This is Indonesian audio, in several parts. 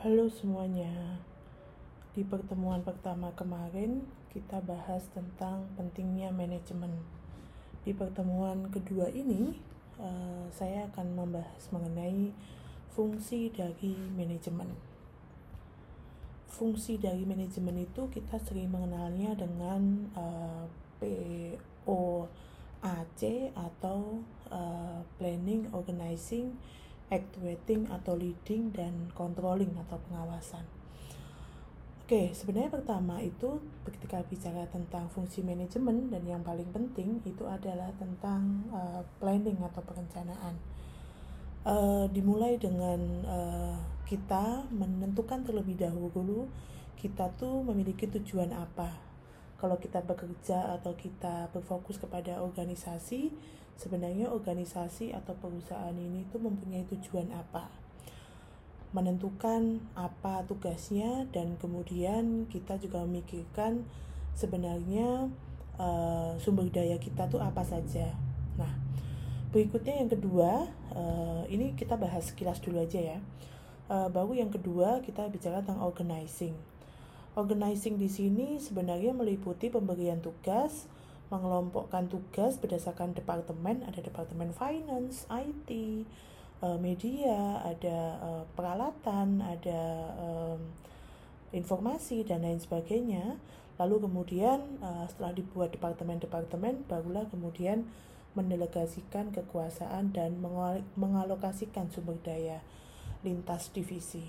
Halo semuanya. Di pertemuan pertama kemarin kita bahas tentang pentingnya manajemen. Di pertemuan kedua ini uh, saya akan membahas mengenai fungsi dari manajemen. Fungsi dari manajemen itu kita sering mengenalnya dengan eh, POAC atau uh, Planning, Organizing, actuating atau leading dan controlling atau pengawasan. Oke, sebenarnya pertama itu ketika bicara tentang fungsi manajemen dan yang paling penting itu adalah tentang uh, planning atau perencanaan. Uh, dimulai dengan uh, kita menentukan terlebih dahulu kita tuh memiliki tujuan apa. Kalau kita bekerja atau kita berfokus kepada organisasi, sebenarnya organisasi atau perusahaan ini tuh mempunyai tujuan apa menentukan apa tugasnya dan kemudian kita juga memikirkan sebenarnya uh, sumber daya kita tuh apa saja. Nah, berikutnya yang kedua, uh, ini kita bahas kilas dulu aja ya. Uh, baru yang kedua kita bicara tentang organizing. Organizing di sini sebenarnya meliputi pemberian tugas, mengelompokkan tugas berdasarkan departemen, ada departemen finance, IT, uh, media, ada uh, peralatan, ada informasi dan lain sebagainya. Lalu kemudian uh, setelah dibuat departemen-departemen, barulah kemudian mendelegasikan kekuasaan dan mengalokasikan sumber daya lintas divisi.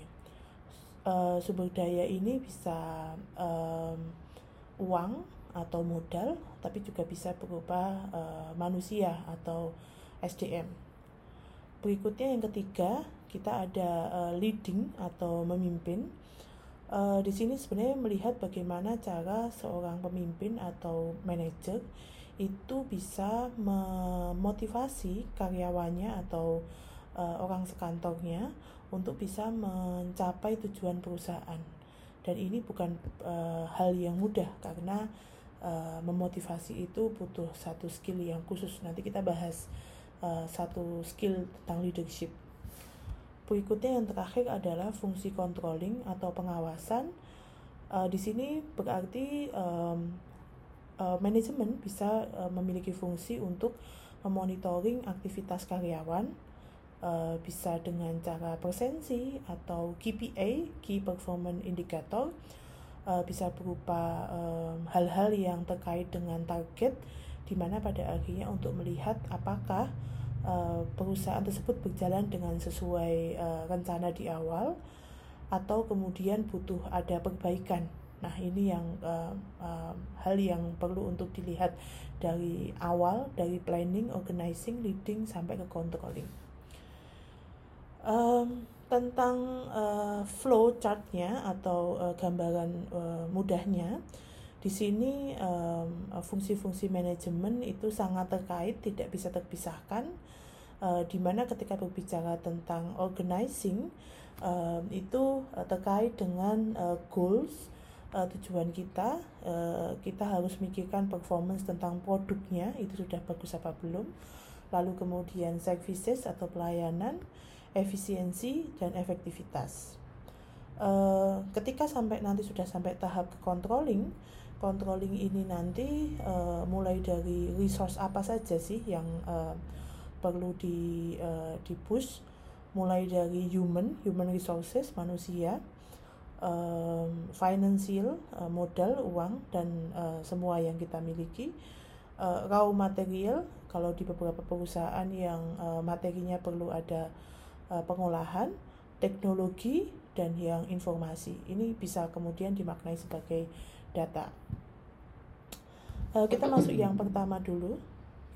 Sumber daya ini bisa uang, atau modal, tapi juga bisa berupa uh, manusia atau SDM. Berikutnya yang ketiga, kita ada uh, leading atau memimpin. Uh, di sini sebenarnya melihat bagaimana cara seorang pemimpin atau manajer itu bisa memotivasi karyawannya atau uh, orang sekantornya untuk bisa mencapai tujuan perusahaan. Dan ini bukan uh, hal yang mudah karena uh, memotivasi itu butuh satu skill yang khusus. Nanti kita bahas uh, satu skill tentang leadership. Berikutnya yang terakhir adalah fungsi controlling atau pengawasan. Uh, di sini berarti um, manajemen bisa memiliki fungsi untuk memonitoring aktivitas karyawan, bisa dengan cara presensi atau KPA (Key Performance Indicator) uh, bisa berupa hal-hal um, yang terkait dengan target di mana pada akhirnya untuk melihat apakah uh, perusahaan tersebut berjalan dengan sesuai uh, rencana di awal atau kemudian butuh ada perbaikan. Nah, ini yang uh, uh, hal yang perlu untuk dilihat dari awal, dari planning, organizing, leading sampai ke controlling. Tentang uh, flow chartnya atau uh, gambaran uh, mudahnya. Di sini um, fungsi-fungsi manajemen itu sangat terkait tidak bisa terpisahkan. Uh, di mana ketika berbicara tentang organizing um, itu uh, terkait dengan uh, goals uh, tujuan kita. Uh, kita harus mikirkan performance tentang produknya itu sudah bagus apa belum. Lalu kemudian services atau pelayanan efisiensi dan efektivitas. Uh, ketika sampai nanti sudah sampai tahap controlling, controlling ini nanti uh, mulai dari resource apa saja sih yang uh, perlu di uh, di push, mulai dari human, human resources manusia, um, financial uh, modal uang dan uh, semua yang kita miliki, uh, raw material kalau di beberapa perusahaan yang uh, materinya perlu ada uh, pengolahan, teknologi, dan yang informasi. Ini bisa kemudian dimaknai sebagai data. Uh, kita masuk yang pertama dulu.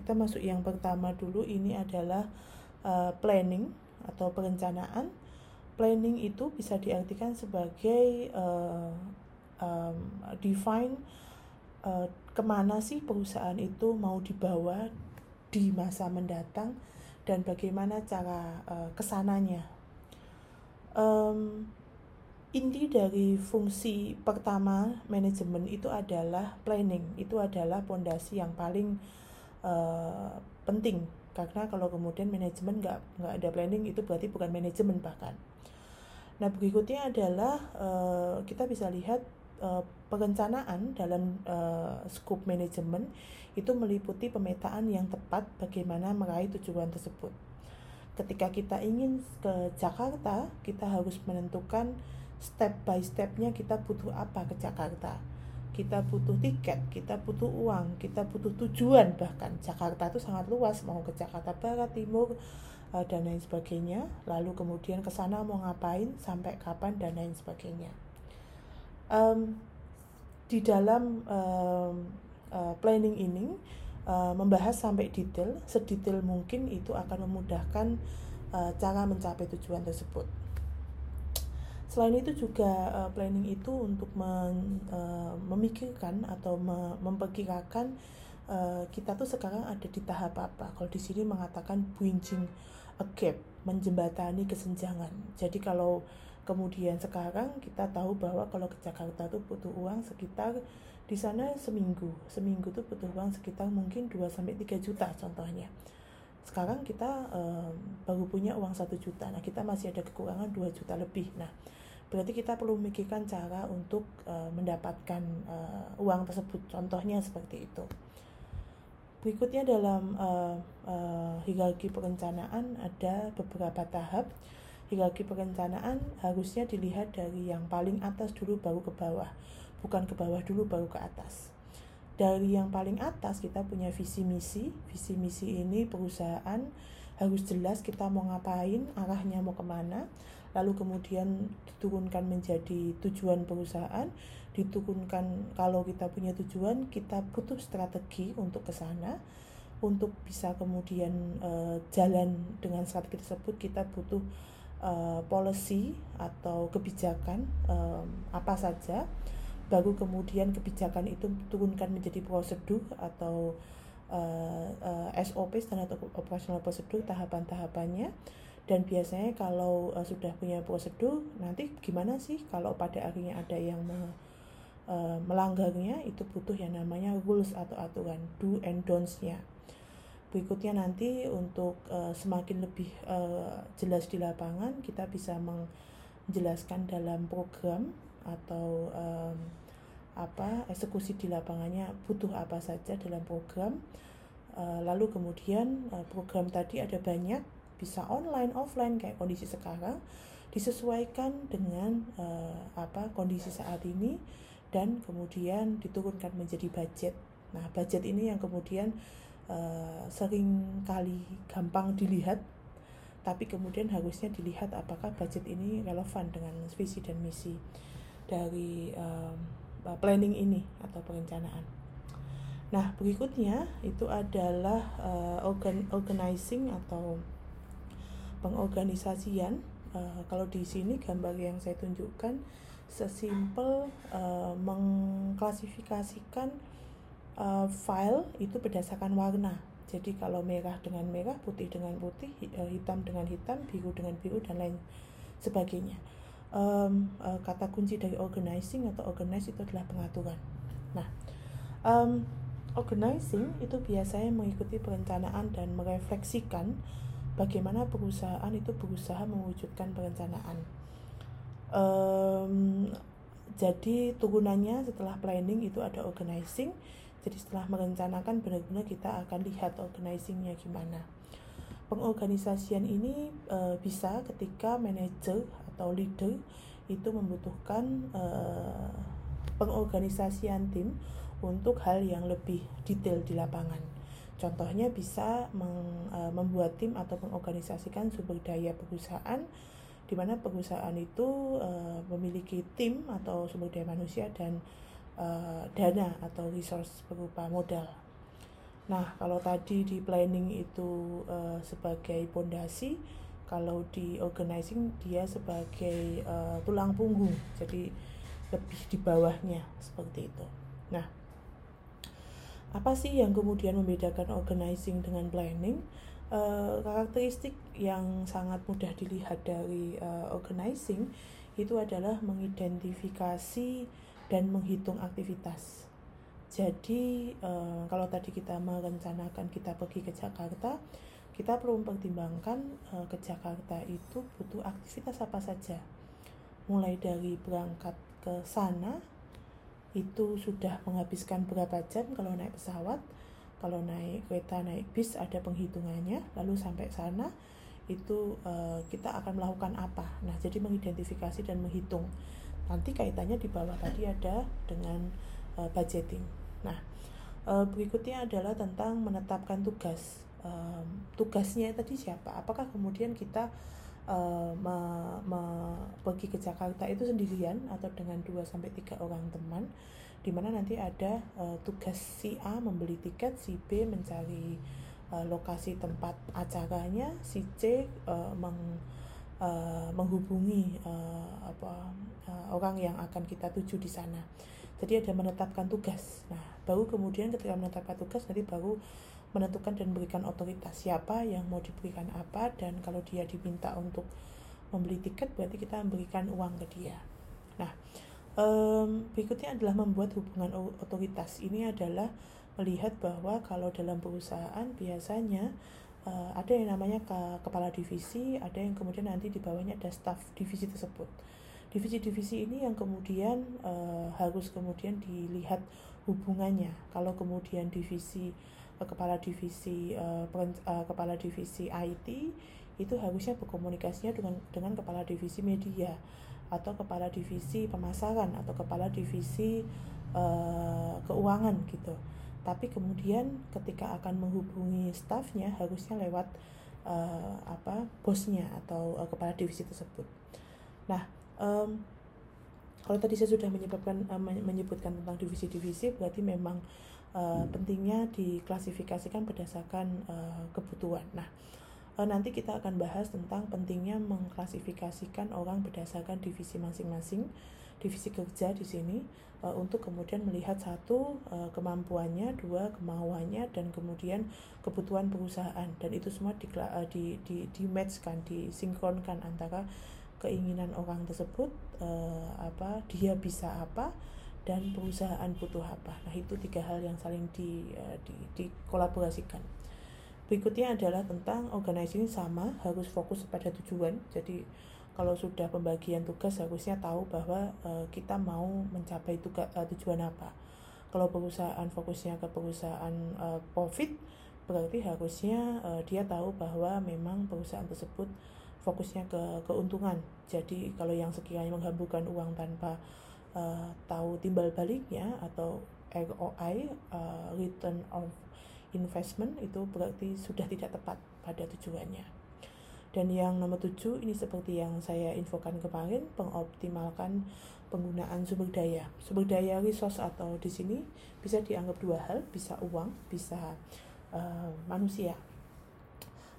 Kita masuk yang pertama dulu. Ini adalah uh, planning atau perencanaan. Planning itu bisa diartikan sebagai uh, um, define uh, ke mana sih perusahaan itu mau dibawa di masa mendatang dan bagaimana cara uh, ke sananya. Um, inti dari fungsi pertama manajemen itu adalah planning, itu adalah pondasi yang paling uh, penting karena kalau kemudian manajemen nggak nggak ada planning itu berarti bukan manajemen bahkan. Nah, berikutnya adalah uh, kita bisa lihat uh, perencanaan dalam uh, scope manajemen itu meliputi pemetaan yang tepat bagaimana meraih tujuan tersebut. Ketika kita ingin ke Jakarta, kita harus menentukan step by stepnya kita butuh apa ke Jakarta. Kita butuh tiket, kita butuh uang, kita butuh tujuan bahkan. Jakarta itu sangat luas, mau ke Jakarta Barat, Timur, uh, dan lain sebagainya lalu kemudian ke sana mau ngapain sampai kapan dan lain sebagainya um, di dalam um, uh, planning ini uh, membahas sampai detail sedetail mungkin itu akan memudahkan uh, cara mencapai tujuan tersebut selain itu juga uh, planning itu untuk men, uh, memikirkan atau me, memperkirakan uh, kita tuh sekarang ada di tahap apa kalau di sini mengatakan bridging a gap, menjembatani kesenjangan. Jadi kalau kemudian sekarang kita tahu bahwa kalau ke Jakarta tuh butuh uang sekitar di sana seminggu. Seminggu tuh butuh uang sekitar mungkin 2 sampai 3 juta contohnya. Sekarang kita um, baru punya uang satu juta. Nah, kita masih ada kekurangan 2 juta lebih. Nah, berarti kita perlu memikirkan cara untuk uh, mendapatkan uh, uang tersebut. Contohnya seperti itu. Berikutnya dalam uh, uh, hierarki perencanaan ada beberapa tahap. Hierarki perencanaan harusnya dilihat dari yang paling atas dulu baru ke bawah, bukan ke bawah dulu baru ke atas. Dari yang paling atas kita punya visi misi. Visi misi ini perusahaan harus jelas kita mau ngapain, arahnya mau ke mana, lalu kemudian diturunkan menjadi tujuan perusahaan, diturunkan kalau kita punya tujuan kita butuh strategi untuk ke sana untuk bisa kemudian uh, jalan dengan strategi tersebut kita butuh uh, policy atau kebijakan um, apa saja baru kemudian kebijakan itu turunkan menjadi prosedur atau uh, uh, SOP standar operasional prosedur tahapan-tahapannya dan biasanya kalau uh, sudah punya prosedur nanti gimana sih kalau pada akhirnya ada yang me, uh, melanggarnya itu butuh yang namanya rules atau aturan do and don'ts-nya. Berikutnya nanti untuk uh, semakin lebih uh, jelas di lapangan kita bisa menjelaskan dalam program atau um, apa eksekusi di lapangannya butuh apa saja dalam program. Uh, lalu kemudian uh, program tadi ada banyak bisa online offline kayak kondisi sekarang disesuaikan dengan uh, apa kondisi saat ini dan kemudian diturunkan menjadi budget. Nah, budget ini yang kemudian uh, sering kali gampang dilihat, tapi kemudian harusnya dilihat apakah budget ini relevan dengan visi dan misi dari uh, planning ini atau perencanaan. Nah, berikutnya itu adalah uh, organ organizing atau pengorganisasian. Uh, kalau di sini gambar yang saya tunjukkan sesimpel uh, mengklasifikasikan uh, file itu berdasarkan warna. Jadi kalau merah dengan merah, putih dengan putih, uh, hitam dengan hitam, biru dengan biru dan lain sebagainya. Um, uh, kata kunci dari organizing atau organize itu adalah pengaturan. Nah, um, organizing itu biasanya mengikuti perencanaan dan merefleksikan bagaimana perusahaan itu berusaha mewujudkan perencanaan um, jadi turunannya setelah planning itu ada organizing jadi setelah merencanakan benar-benar kita akan lihat organizingnya gimana. Pengorganisasian ini e, bisa ketika manajer atau leader itu membutuhkan e, pengorganisasian tim untuk hal yang lebih detail di lapangan. Contohnya bisa meng, e, membuat tim atau mengorganisasikan sumber daya perusahaan di mana perusahaan itu uh, memiliki tim atau sumber daya manusia dan uh, dana atau resource berupa modal. Nah, kalau tadi di planning itu uh, sebagai pondasi, kalau di organizing dia sebagai uh, tulang punggung, jadi lebih di bawahnya seperti itu. Nah, apa sih yang kemudian membedakan organizing dengan planning? uh, karakteristik yang sangat mudah dilihat dari uh, organizing itu adalah mengidentifikasi dan menghitung aktivitas. Jadi uh, kalau tadi kita merencanakan kita pergi ke Jakarta, kita perlu mempertimbangkan uh, ke Jakarta itu butuh aktivitas apa saja. mulai dari berangkat ke sana itu sudah menghabiskan berapa jam kalau naik pesawat kalau naik kereta naik bis ada penghitungannya lalu sampai sana itu uh, kita akan melakukan apa nah jadi mengidentifikasi dan menghitung nanti kaitannya di bawah tadi ada dengan uh, budgeting. Nah uh, berikutnya adalah tentang menetapkan tugas. Uh, tugasnya tadi siapa? Apakah kemudian kita uh, pergi ke Jakarta itu sendirian atau dengan 2 sampai tiga orang teman di mana nanti ada uh, tugas si A membeli tiket, si B mencari uh, lokasi tempat acaranya, si C uh, meng, uh, menghubungi uh, apa uh, orang yang akan kita tuju di sana. Jadi ada menetapkan tugas. Nah, baru kemudian ketika menetapkan tugas nanti baru menentukan dan memberikan otoritas siapa yang mau diberikan apa dan kalau dia diminta untuk membeli tiket berarti kita memberikan uang ke dia. Nah, um, berikutnya adalah membuat hubungan otoritas. Ini adalah melihat bahwa kalau dalam perusahaan biasanya uh, ada yang namanya ke kepala divisi, ada yang kemudian nanti di bawahnya ada staff divisi tersebut. Divisi-divisi ini yang kemudian uh, harus kemudian dilihat hubungannya. Kalau kemudian divisi kepala divisi uh, uh, kepala divisi IT itu harusnya berkomunikasinya dengan dengan kepala divisi media atau kepala divisi pemasaran atau kepala divisi uh, keuangan gitu. Tapi kemudian ketika akan menghubungi stafnya harusnya lewat uh, apa bosnya atau uh, kepala divisi tersebut. Nah, um, kalau tadi saya sudah menyebutkan uh, menyebutkan tentang divisi-divisi berarti memang uh, pentingnya diklasifikasikan berdasarkan uh, kebutuhan. Nah, nanti kita akan bahas tentang pentingnya mengklasifikasikan orang berdasarkan divisi masing-masing, divisi kerja di sini uh, untuk kemudian melihat satu uh, kemampuannya, dua kemauannya dan kemudian kebutuhan perusahaan dan itu semua di uh, di di, di matchkan, disinkronkan antara keinginan orang tersebut uh, apa dia bisa apa dan perusahaan butuh apa. Nah, itu tiga hal yang saling di, uh, di, dikolaborasikan. Berikutnya adalah tentang organisasi sama harus fokus pada tujuan. Jadi kalau sudah pembagian tugas harusnya tahu bahwa uh, kita mau mencapai tugas uh, tujuan apa. Kalau perusahaan fokusnya ke perusahaan uh, profit, berarti harusnya uh, dia tahu bahwa memang perusahaan tersebut fokusnya ke keuntungan. Jadi kalau yang sekiranya menghamburkan uang tanpa uh, tahu timbal baliknya atau ROI uh, return of investment itu berarti sudah tidak tepat pada tujuannya. Dan yang nomor tujuh ini seperti yang saya infokan kemarin, pengoptimalkan penggunaan sumber daya. Sumber daya resource atau di sini bisa dianggap dua hal, bisa uang, bisa uh, manusia.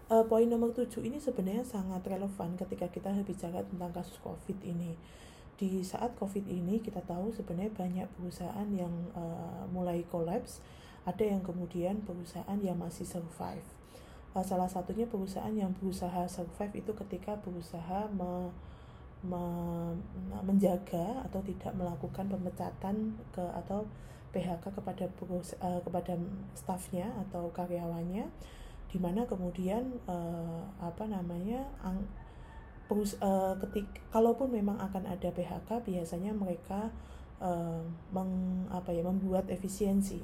Uh, poin nomor tujuh ini sebenarnya sangat relevan ketika kita bicara tentang kasus COVID ini di saat COVID ini kita tahu sebenarnya banyak perusahaan yang uh, mulai kolaps, ada yang kemudian perusahaan yang masih survive. Salah satunya perusahaan yang berusaha survive itu ketika berusaha me, me, menjaga atau tidak melakukan pemecatan ke atau PHK kepada perus, uh, kepada stafnya atau karyawannya, di mana kemudian uh, apa namanya ang, Perus, uh, ketik kalaupun memang akan ada PHK biasanya mereka uh, meng, apa ya membuat efisiensi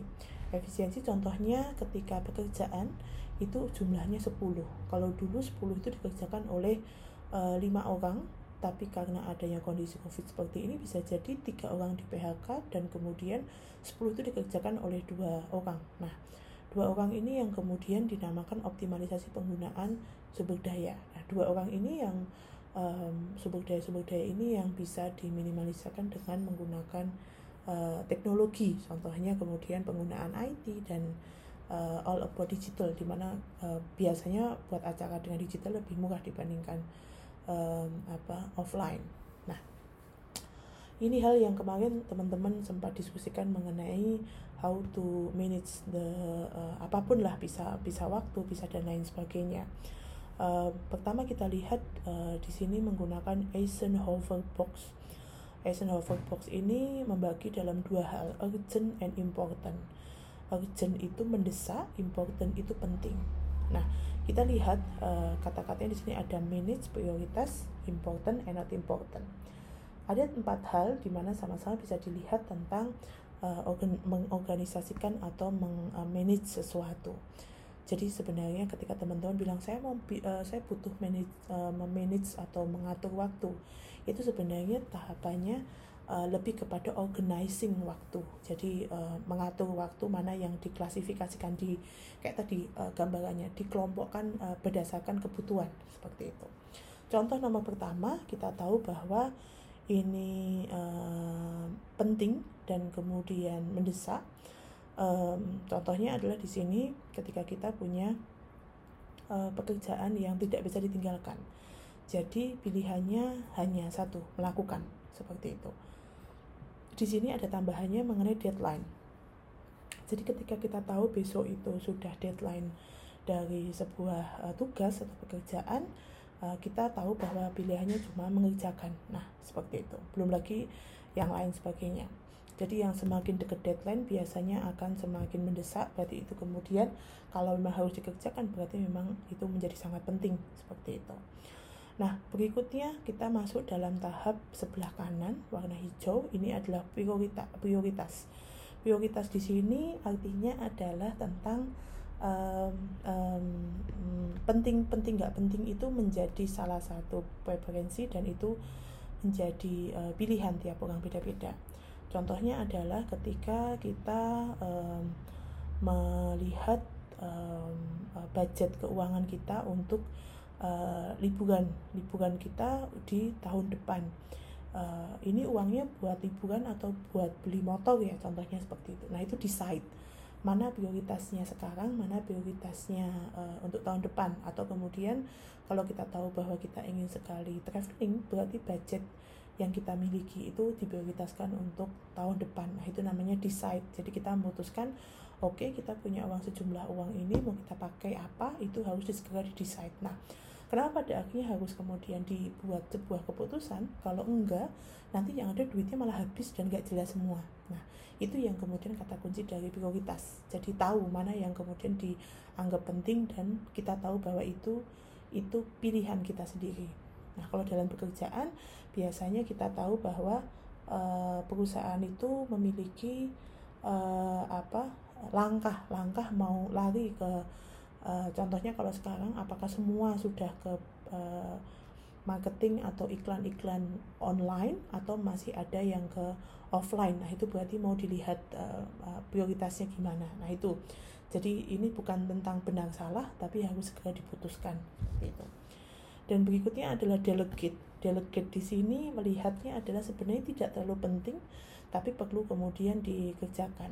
efisiensi contohnya ketika pekerjaan itu jumlahnya 10 kalau dulu 10 itu dikerjakan oleh uh, orang tapi karena adanya kondisi covid seperti ini bisa jadi tiga orang di PHK dan kemudian 10 itu dikerjakan oleh dua orang. Nah dua orang ini yang kemudian dinamakan optimalisasi penggunaan sumber daya. Nah dua orang ini yang um, sumber daya-sumber daya ini yang bisa diminimalisirkan dengan menggunakan uh, teknologi contohnya kemudian penggunaan IT dan uh, all about digital di mana uh, biasanya buat acara dengan digital lebih murah dibandingkan um, apa offline. Nah, ini hal yang kemarin teman-teman sempat diskusikan mengenai how to manage the uh, apa pun lah bisa bisa waktu, bisa dan lain sebagainya. Uh, pertama kita lihat uh, di sini menggunakan Eisenhower box. Eisenhower box ini membagi dalam dua hal, urgent and important. Urgent itu mendesak, important itu penting. Nah, kita lihat uh, kata-katanya di sini ada manage prioritas, important and not important. ada empat hal di mana sama-sama bisa dilihat tentang organ, mengorganisasikan atau mengmanage uh, sesuatu. Jadi sebenarnya ketika teman-teman bilang saya mau saya butuh manage uh, atau mengatur waktu, itu sebenarnya tahapannya uh, lebih kepada organizing waktu. Jadi uh, mengatur waktu mana yang diklasifikasikan di kayak tadi uh, gambarannya dikelompokkan uh, berdasarkan kebutuhan seperti itu. Contoh nomor pertama kita tahu bahwa ini uh, penting dan kemudian mendesak. Um, contohnya adalah di sini ketika kita punya uh, pekerjaan yang tidak bisa ditinggalkan. Jadi pilihannya hanya satu, melakukan seperti itu di sini ada tambahannya mengenai deadline. Jadi ketika kita tahu besok itu sudah deadline dari sebuah uh, tugas atau pekerjaan, uh, kita tahu bahwa pilihannya cuma mengerjakan. Nah, seperti itu. Belum lagi yang lain sebagainya. Jadi yang semakin dekat deadline biasanya akan semakin mendesak. Berarti itu kemudian kalau memang harus dikerjakan berarti memang itu menjadi sangat penting seperti itu. Nah, berikutnya kita masuk dalam tahap sebelah kanan warna hijau. Ini adalah prioritas. Prioritas, prioritas di sini artinya adalah tentang um, um, penting penting nggak penting itu menjadi salah satu preferensi dan itu menjadi uh, pilihan tiap orang beda-beda. Contohnya adalah ketika kita um, melihat um, budget keuangan kita untuk uh, liburan liburan kita di tahun depan. Uh, ini uangnya buat liburan atau buat beli motor ya contohnya seperti itu. Nah itu decide mana prioritasnya sekarang mana prioritasnya uh, untuk tahun depan. Atau kemudian kalau kita tahu bahwa kita ingin sekali traveling berarti budget yang kita miliki itu diprioritaskan untuk tahun depan. Nah itu namanya decide. Jadi kita memutuskan oke okay, kita punya uang sejumlah uang ini mau kita pakai apa itu harus segera di decide. Nah Kenapa pada akhirnya harus kemudian dibuat sebuah keputusan? Kalau enggak, nanti yang ada duitnya malah habis dan gak jelas semua. Nah, itu yang kemudian kata kunci dari prioritas. Jadi tahu mana yang kemudian dianggap penting dan kita tahu bahwa itu itu pilihan kita sendiri. Nah, kalau dalam pekerjaan biasanya kita tahu bahwa uh, perusahaan itu memiliki uh, apa langkah-langkah mau lari ke Uh, contohnya kalau sekarang apakah semua sudah ke uh, marketing atau iklan-iklan online atau masih ada yang ke offline. Nah, itu berarti mau dilihat uh, prioritasnya gimana. Nah, itu. Jadi ini bukan tentang benar salah tapi harus segera diputuskan gitu. Dan berikutnya adalah delegate. Delegate di sini melihatnya adalah sebenarnya tidak terlalu penting tapi perlu kemudian dikerjakan.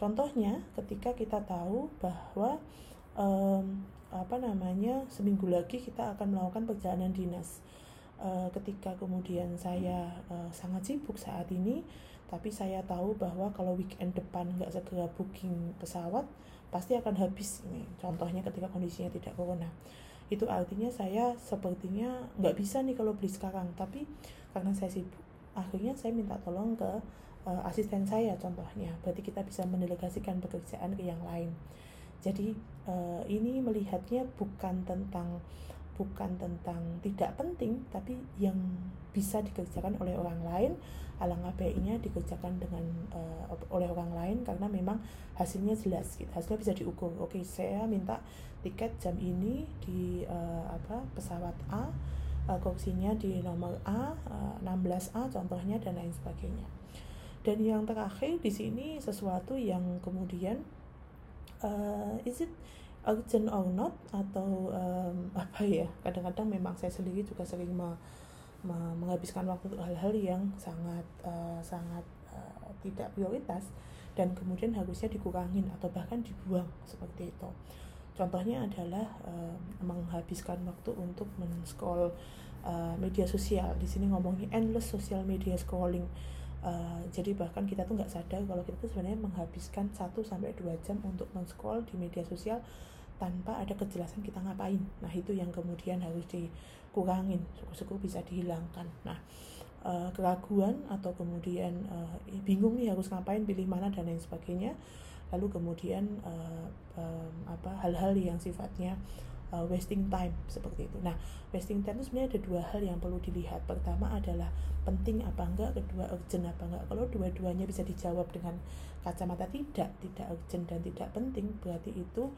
Contohnya ketika kita tahu bahwa um, apa namanya seminggu lagi kita akan melakukan perjalanan dinas. Uh, ketika kemudian saya uh, sangat sibuk saat ini tapi saya tahu bahwa kalau weekend depan nggak segera booking pesawat pasti akan habis ini. Contohnya ketika kondisinya tidak corona. Itu artinya saya sepertinya nggak bisa nih kalau beli sekarang. Tapi karena saya sibuk akhirnya saya minta tolong ke uh, asisten saya contohnya. Berarti kita bisa mendelegasikan pekerjaan ke yang lain jadi uh, ini melihatnya bukan tentang bukan tentang tidak penting tapi yang bisa dikerjakan oleh orang lain alangkah baiknya dikerjakan dengan uh, oleh orang lain karena memang hasilnya jelas gitu hasilnya bisa diukur. Oke saya minta tiket jam ini di uh, apa pesawat A uh, kursinya di nomor A uh, 16A contohnya dan lain sebagainya. Dan yang terakhir di sini sesuatu yang kemudian uh, is it urgent or not? Atau um, apa ya? Kadang-kadang memang saya sendiri juga sering me, me, menghabiskan waktu hal-hal yang sangat uh, sangat uh, tidak prioritas dan kemudian harusnya dikurangin atau bahkan dibuang seperti itu. Contohnya adalah uh, menghabiskan waktu untuk men-scroll uh, media sosial. Di sini ngomongin endless social media scrolling Uh, jadi bahkan kita tuh nggak sadar kalau kita tuh sebenarnya menghabiskan 1 sampai 2 jam untuk men-scroll di media sosial tanpa ada kejelasan kita ngapain. Nah, itu yang kemudian harus dikurangin, syukur-syukur bisa dihilangkan. Nah, uh, keraguan atau kemudian uh, bingung nih harus ngapain, pilih mana dan lain sebagainya. Lalu kemudian uh, um, apa hal-hal yang sifatnya uh, wasting time seperti itu. Nah, wasting time itu sebenarnya ada dua hal yang perlu dilihat. Pertama adalah penting apa enggak, kedua urgent apa enggak. Kalau dua-duanya bisa dijawab dengan kacamata tidak, tidak urgent dan tidak penting, berarti itu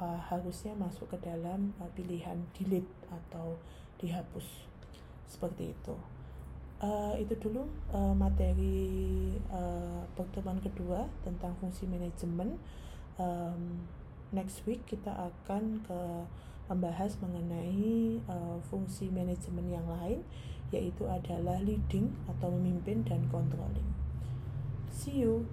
uh, harusnya masuk ke dalam uh, pilihan delete atau dihapus. Seperti itu. Uh, itu dulu uh, materi uh, pertemuan kedua tentang fungsi manajemen. Um, next week kita akan ke membahas mengenai uh, fungsi manajemen yang lain yaitu adalah leading atau memimpin dan controlling. See you.